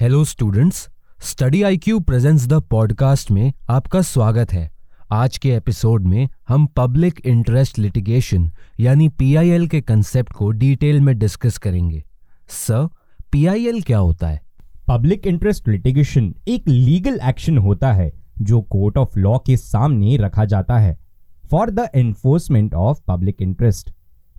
Hello students study I Q presents the podcast में आपका स्वागत है। आज के एपिसोड में हम पब्लिक इंटरेस्ट लिटिगेशन यानी पीआईएल के कंसेप्ट को डिटेल में डिस्कस करेंगे। सर पीआईएल क्या होता है? पब्लिक इंटरेस्ट लिटिगेशन एक लीगल एक्शन होता है, जो कोर्ट ऑफ़ लॉ के सामने रखा जाता है for the enforcement of public interest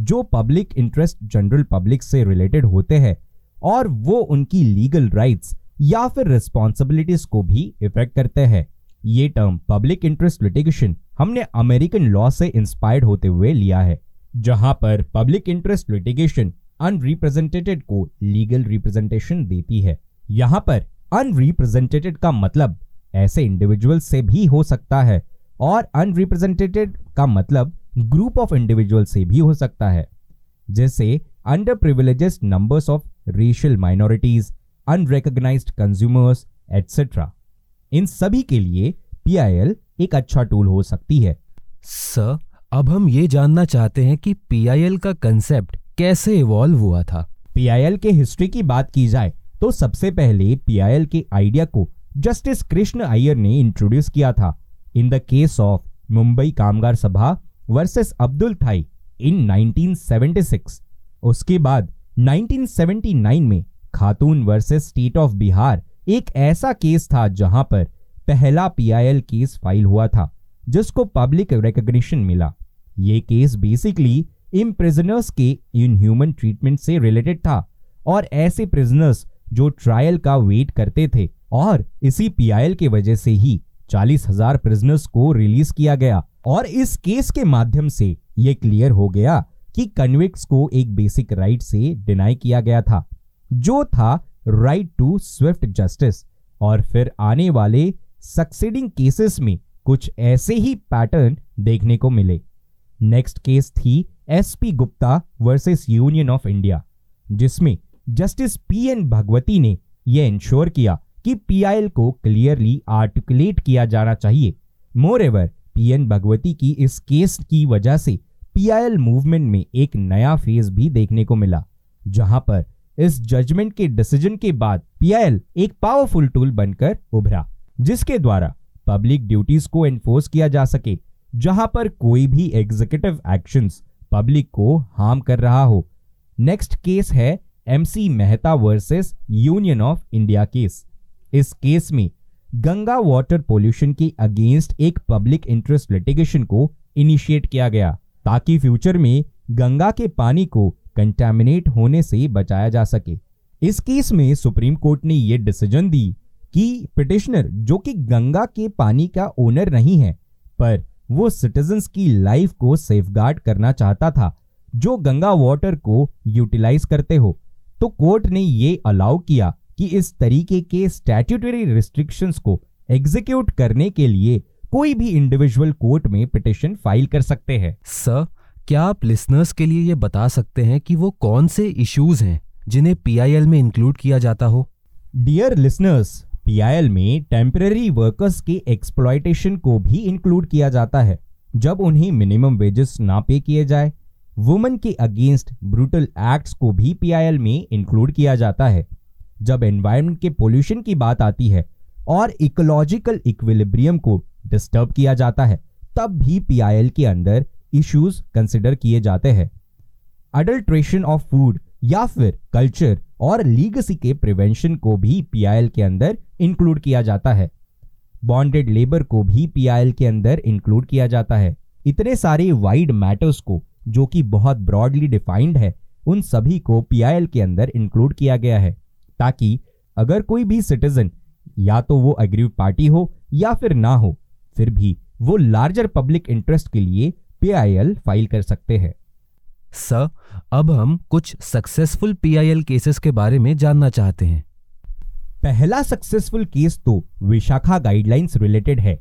जो पब्लिक इंटरेस्ट जनरल पब्लिक से रिलेटेड होते हैं और वो उनकी लीगल राइट्स या फिर रिस्पॉन्सिबिलिटीज को भी इफ़ेक्ट करते हैं। ये टर्म पब्लिक इंटरेस्ट लिटिगेशन हमने अमेरिकन लॉ से इंस्पायर्ड होते हुए लिया है, जहाँ पर पब्लिक इंटरेस्ट लिटिगेशन अनरिप्रेजेंटेटेड को लीगल रिप्रेजेंटेशन देती है। यहाँ पर अनरिप्रेजेंटेटेड का मतलब ऐसे इंडिविजुअल से भी हो सकता है और अनरिप्रेजेंटेटेड का मतलब ग्रुप ऑफ़ इंडिविजुअल से भी हो सकता है जैसे under privileges numbers of racial minorities unrecognized consumers etcetera इन सभी के लिए पीआईएल एक अच्छा टूल हो सकती है। सर अब हम ये जानना चाहते हैं कि पीआईएल का कंसेप्ट कैसे इवॉल्व हुआ था? पीआईएल के हिस्ट्री की बात की जाए तो सबसे पहले पीआईएल के आइडिया को जस्टिस कृष्ण अय्यर ने इंट्रोड्यूस किया था। In the case of Mumbai Kamgar Sabha versus Abdul Thai इन 1976 उसके बाद 1979 में खातून वर्सेस स्टेट ऑफ़ बिहार एक ऐसा केस था जहाँ पर पहला पीआईएल केस फ़ाइल हुआ था, जिसको पब्लिक रिकग्निशन मिला। ये केस बेसिकली इन प्रिजनर्स के इनह्यूमन ट्रीटमेंट से रिलेटेड था और ऐसे प्रिजनर्स जो ट्रायल का वेट करते थे और इसी पीआईएल के वजह से ही चालीस हज़ार प्रिजनर्स को रिलीज़ किया गया। और इस केस के माध्यम से ये क्लियर हो गया कि कन्विक्स को एक बेसिक राइट से डिनाई किया गया था, जो था राइट टू स्विफ्ट जस्टिस और फिर आने वाले सक्सीडिंग केसेस में कुछ ऐसे ही पैटर्न देखने को मिले। नेक्स्ट केस थी SP Gupta versus Union of India जिसमें जस्टिस पी एन भगवती ने यह इंश्योर किया कि पीआईएल को क्लियरली आर्टिकुलेट किया जाना चाहिए। Moreover P N Bhagwati की इस केस की वजह से पीआईएल मूवमेंट में एक नया फ़ेज़ भी देखने को मिला, जहाँ पर इस जजमेंट के डिसीज़न के बाद पीआईएल एक पावरफुल टूल बनकर उभरा, जिसके द्वारा पब्लिक ड्यूटीज़ को एनफोर्स किया जा सके, जहाँ पर कोई भी एग्जीक्यूटिव एक्शंस पब्लिक को हार्म कर रहा हो। नेक्स्ट केस है MC Mehta versus Union of India case इस केस में गंगा वाटर पोल्यूशन के अगेंस्ट एक पब्लिक इंटरेस्ट लिटिगेशन को इनिशिएट किया गया। ताकि फ्यूचर में गंगा के पानी को कंटेमिनेट होने से बचाया जा सके। इस केस में सुप्रीम कोर्ट ने यह डिसीज़न दी कि पिटिशनर जो कि गंगा के पानी का ओनर नहीं है, पर वो सिटीजन्स की लाइफ को सेफगार्ड करना चाहता था, जो गंगा वाटर को यूटिलाइज करते हो। तो कोर्ट ने ये अलाउ किया कि इस तरीके के स्टैट्यूटरी रिस्ट्रिक्शंस को एग्जीक्यूट करने के लिए कोई भी इंडिविजुअल कोर्ट में पिटिशन फ़ाइल कर सकते हैं। सर क्या आप लिसनर्स के लिए ये बता सकते हैं कि वो कौन से इश्यूज़ हैं जिन्हें पीआईएल में इंक्लूड किया जाता हो? डियर लिसनर्स पीआईएल में टेम्पररी वर्कर्स के एक्सप्लॉयटेशन को भी इंक्लूड किया जाता है। जब उन्हें मिनिमम वेजेस ना पे किए जाए वुमेन के अगेंस्ट ब्रूटल एक्ट्स को भी पीआईएल में इंक्लूड किया जाता है। जब एनवायरमेंट के पोल्यूशन की बात आती है और इकोलॉजिकल इक्विलिब्रियम को डिस्टर्ब किया जाता है, तब भी पीआईएल के अंदर इश्यूज़ कंसिडर किए जाते हैं। अडल्ट्रेशन ऑफ़ फ़ूड या फिर कल्चर और लीगसी के प्रिवेंशन को भी पीआईएल के अंदर इंक्लूड किया जाता है। बॉन्डेड लेबर को भी पीआईएल के अंदर इंक्लूड किया जाता है। इतने सारे वाइड मैटर्स को, जो कि बहुत ब्रॉडली डिफाइंड है, उन सभी को पीआईएल के अंदर इंक्लूड किया गया है, ताकि अगर कोई भी सिटीजन या तो वो अग्रीव पार्टी हो या फिर ना हो फिर भी वो लार्जर पब्लिक इंटरेस्ट के लिए पीआईएल फ़ाइल कर सकते हैं। सर अब हम कुछ सक्सेसफुल पीआईएल केसेस के बारे में जानना चाहते हैं। पहला सक्सेसफुल केस तो विशाखा गाइडलाइंस रिलेटेड है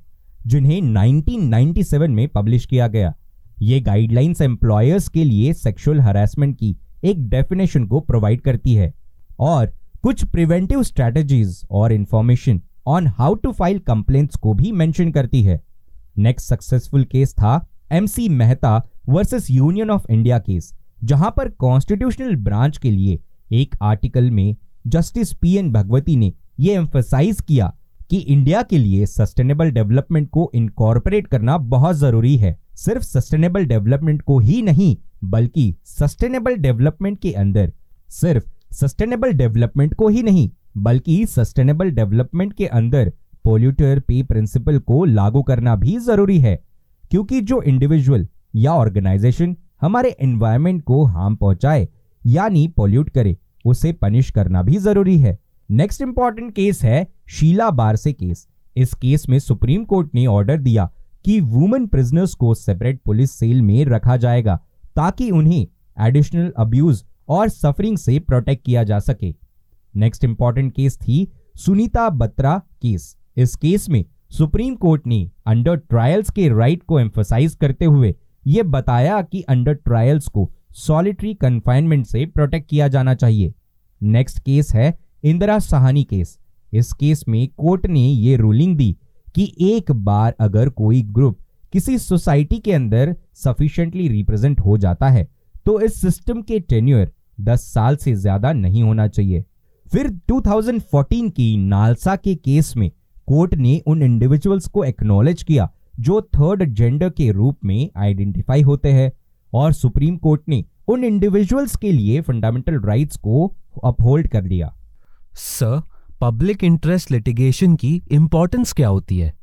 जिन्हें 1997 में पब्लिश किया गया। ये गाइडलाइंस एम्प्लॉयर्स के लिए सेक्सुअल हरासमेंट की एक डेफिनेशन को प्रोवाइड करती है और कुछ प्रिवेंटिव स्ट्रेटजीज और information on how to file complaints को भी मेंशन करती है। नेक्स्ट सक्सेसफुल केस था MC Mehta versus Union of India case जहाँ पर कॉन्स्टिट्यूशनल ब्रांच के लिए एक आर्टिकल में जस्टिस पी एन भगवती ने यह एम्फोसाइज किया कि इंडिया के लिए सस्टेनेबल डेवलपमेंट को इनकॉर्पोरेट करना बहुत ज़रूरी है। सिर्फ़ सस्टेनेबल डेवलपमेंट को ही नहीं, बल्कि सस्टेनेबल डेवलपमेंट के अंदर सिर्फ़ सस्टेनेबल डेवलपमेंट को ही नहीं बल्कि सस्टेनेबल डेवलपमेंट के अंदर पोल्यूटर पे प्रिंसिपल को लागू करना भी ज़रूरी है, क्योंकि जो इंडिविजुअल या ऑर्गेनाइजेशन हमारे एनवायरमेंट को हार्म पहुँचाए, यानी पोल्यूट करे, उसे पनिश करना भी ज़रूरी है। नेक्स्ट इंपॉर्टेंट केस है शीला बारसे केस इस केस में सुप्रीम कोर्ट ने ऑर्डर दिया कि वुमेन प्रिजनर्स को सेपरेट पुलिस सेल में रखा जाएगा, ताकि उन्हें एडिशनल अब्यूज और सफरिंग से प्रोटेक्ट किया जा सके। नेक्स्ट इंपॉर्टेंट केस थी सुनीता बत्रा केस। इस केस में सुप्रीम कोर्ट ने अंडर ट्रायल्स के राइट को एम्फोसाइज करते हुए यह बताया कि अंडर ट्रायल्स को सॉलिटरी कन्फाइनमेंट से प्रोटेक्ट किया जाना चाहिए। नेक्स्ट केस है इंदिरा सहानी केस। इस केस में कोर्ट ने ये रूलिंग दी कि एक बार अगर कोई ग्रुप किसी सोसाइटी के अंदर सफिशिएंटली रिप्रेजेंट हो जाता है तो इस सिस्टम के टेन्यूर 10 साल से ज़्यादा नहीं होना चाहिए। फिर 2014 की नालसा के केस में कोर्ट ने उन इंडिविजुअल्स को एक्नॉलेज किया जो थर्ड जेंडर के रूप में आइडेंटिफाई होते हैं और सुप्रीम कोर्ट ने उन इंडिविजुअल्स के लिए फंडामेंटल राइट्स को अपहोल्ड कर दिया सर पब्लिक इंटरेस्ट लिटिगेशन की इंपॉर्टेंस क्या होती है?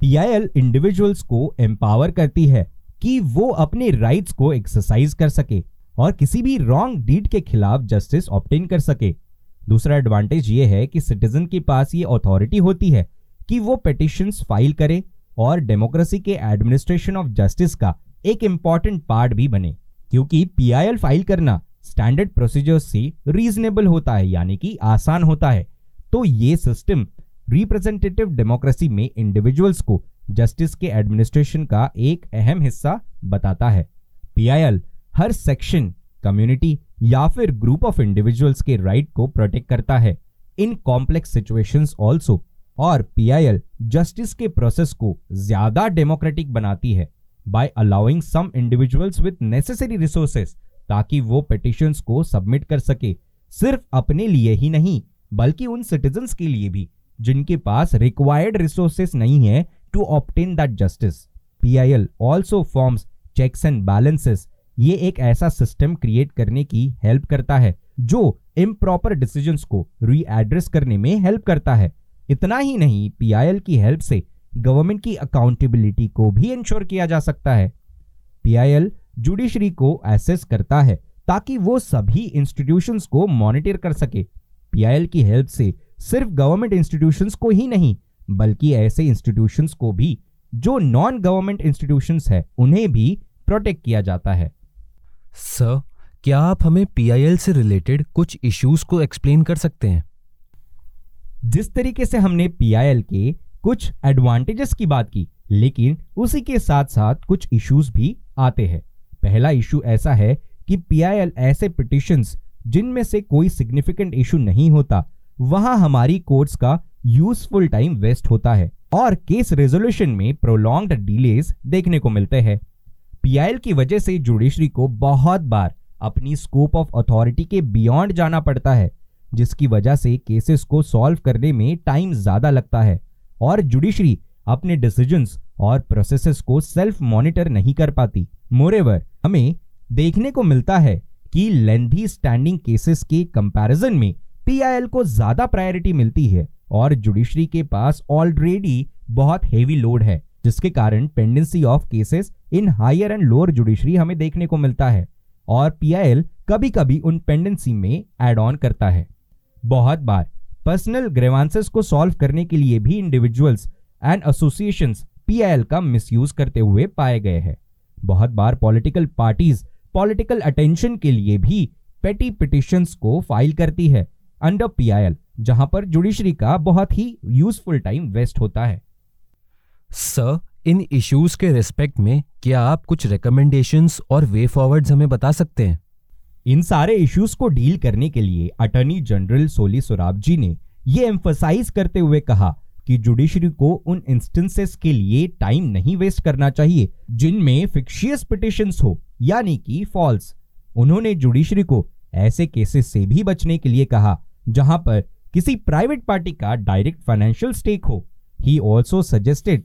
पीआईएल इंडिविजुअल्स को एम्पावर करती है कि वो अपने राइट्स को एक्सरसाइज कर सके और किसी भी रॉन्ग डीड के खिलाफ जस्टिस ऑप्टेन कर सके। दूसरा एडवांटेज ये है कि सिटीजन के पास ये अथॉरिटी होती है कि वो पिटिशंस फ़ाइल करे और डेमोक्रेसी के एडमिनिस्ट्रेशन ऑफ़ जस्टिस का एक इंपॉर्टेंट पार्ट भी बने। क्योंकि पीआईएल फ़ाइल करना स्टैंडर्ड प्रोसीजर से रीजनेबल होता है, यानी कि आसान होता है। तो ये सिस्टम रिप्रेजेंटेटिव डेमोक्रेसी में इंडिविजुअल्स को जस्टिस के एडमिनिस्ट्रेशन का एक अहम हिस्सा बताता है। पीआईएल हर सेक्शन कम्युनिटी या फिर ग्रुप ऑफ़ इंडिविजुअल्स के राइट को प्रोटेक्ट करता है। इन कॉम्प्लेक्स सिचुएशंस आल्सो और पीआईएल जस्टिस के प्रोसेस को ज़्यादा डेमोक्रेटिक बनाती है। By allowing some individuals with necessary resources ताकि वो पिटिशंस को सबमिट कर सके। सिर्फ़ अपने लिए ही नहीं, बल्कि उन सिटीजन्स के लिए भी, जिनके पास रिक्वायर्ड रिसोर्सेस नहीं है to obtain that justice PIL also forms checks and balances ये एक ऐसा सिस्टम क्रिएट करने की हेल्प करता है, जो इम्प्रॉपर डिसीजंस को रीएड्रेस करने में हेल्प करता है। इतना ही नहीं पीआईएल की हेल्प से गवर्नमेंट की अकाउंटेबिलिटी को भी इंश्योर किया जा सकता है। पीआईएल जुडिशरी को एसेस करता है, ताकि वो सभी इंस्टीट्यूशंस को मॉनिटर कर सके। पीआईएल की हेल्प से सिर्फ़ गवर्नमेंट इंस्टीट्यूशंस को ही नहीं, बल्कि ऐसे इंस्टीट्यूशंस को भी, जो नॉन गवर्नमेंट इंस्टीट्यूशंस है, उन्हें भी प्रोटेक्ट किया जाता है। सर क्या आप हमें पीआईएल से रिलेटेड कुछ इश्यूज़ को एक्सप्लेन कर सकते हैं? जिस तरीके से हमने पीआईएल के कुछ एडवांटेजेस की बात की, लेकिन उसी के साथ साथ कुछ इश्यूज़ भी आते हैं। पहला इशू ऐसा है कि पीआईएल ऐसे पिटिशंस जिनमें से कोई सिग्निफिकेंट इशू नहीं होता, वहाँ हमारी कोर्ट्स का यूजफुल टाइम वेस्ट होता है और केस रेजोल्यूशन में प्रोलॉन्ग्ड डिलेज देखने को मिलते हैं। पीआईएल की वजह से जुडिशरी को बहुत बार अपनी स्कोप ऑफ़ अथॉरिटी के बियॉन्ड जाना पड़ता है, जिसकी वजह से केसेस को सॉल्व करने में टाइम ज़्यादा लगता है और जुडिशरी अपने डिसीजंस और प्रोसेसेस को सेल्फ मॉनिटर नहीं कर पाती। मोरेवर, हमें देखने को मिलता है कि लेंथी स्टैंडिंग केसेस के कंपैरिजन में पीआईएल को ज़्यादा प्रायोरिटी मिलती है और जुडिशरी के पास ऑलरेडी बहुत हेवी लोड है। जिसके कारण pendency of cases in higher and lower judiciary हमें देखने को मिलता है और पीआईएल कभी कभी उन पेंडेंसी में एड ऑन करता है। बहुत बार पर्सनल ग्रेवांसेस को सॉल्व करने के लिए भी इंडिविजुअल्स एंड एसोसिएशंस पीआईएल का मिसयूज करते हुए पाए गए हैं। बहुत बार पॉलिटिकल पार्टीज़ पॉलिटिकल अटेंशन के लिए भी पेटी पिटिशंस को फ़ाइल करती है अंडर पीआईएल जहाँ पर जुडिशरी का बहुत ही यूजफुल टाइम वेस्ट होता है। सर इन इश्यूज़ के रिस्पेक्ट में क्या आप कुछ रिकमेंडेशंस और वे फॉरवर्ड्स हमें बता सकते हैं? इन सारे इश्यूज़ को डील करने के लिए attorney general Soli Sorabjee ने यह एम्फोसाइज करते हुए कहा कि जुडिशरी को उन इंस्टेंसेस के लिए टाइम नहीं वेस्ट करना चाहिए जिनमें फिक्शियस पिटिशंस हो, यानी कि फॉल्स उन्होंने जुडिशरी को ऐसे केसेस से भी बचने के लिए कहा, जहाँ पर किसी प्राइवेट पार्टी का डायरेक्ट फाइनेंशियल स्टेक हो। ही ऑल्सो सजेस्टेड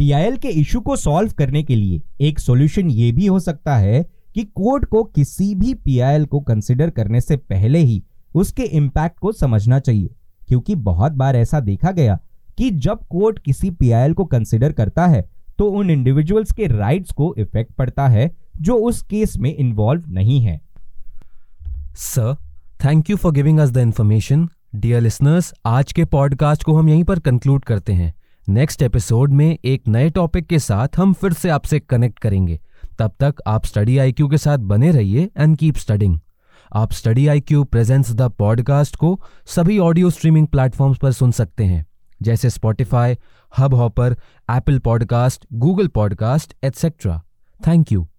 पीआईएल के इशू को सॉल्व करने के लिए एक सॉल्यूशन ये भी हो सकता है कि कोर्ट को किसी भी पीआईएल को कंसिडर करने से पहले ही उसके इम्पैक्ट को समझना चाहिए, क्योंकि बहुत बार ऐसा देखा गया कि जब कोर्ट किसी पीआईएल को कंसिडर करता है तो उन इंडिविजुअल्स के राइट्स को इफ़ेक्ट पड़ता है, जो उस केस में इन्वॉल्व नहीं है। Sir thank you for giving us the information dear listeners आज के पॉडकास्ट को हम यहीं पर कंक्लूड करते हैं। नेक्स्ट एपिसोड में एक नए टॉपिक के साथ हम फिर से आपसे कनेक्ट करेंगे। तब तक आप स्टडी आईक्यू के साथ बने रहिए एंड कीप स्टडिंग आप study I Q presents the podcast को सभी ऑडियो स्ट्रीमिंग प्लेटफॉर्म्स पर सुन सकते हैं, जैसे Spotify Hubhopper Apple podcast Google podcast etcetera thank you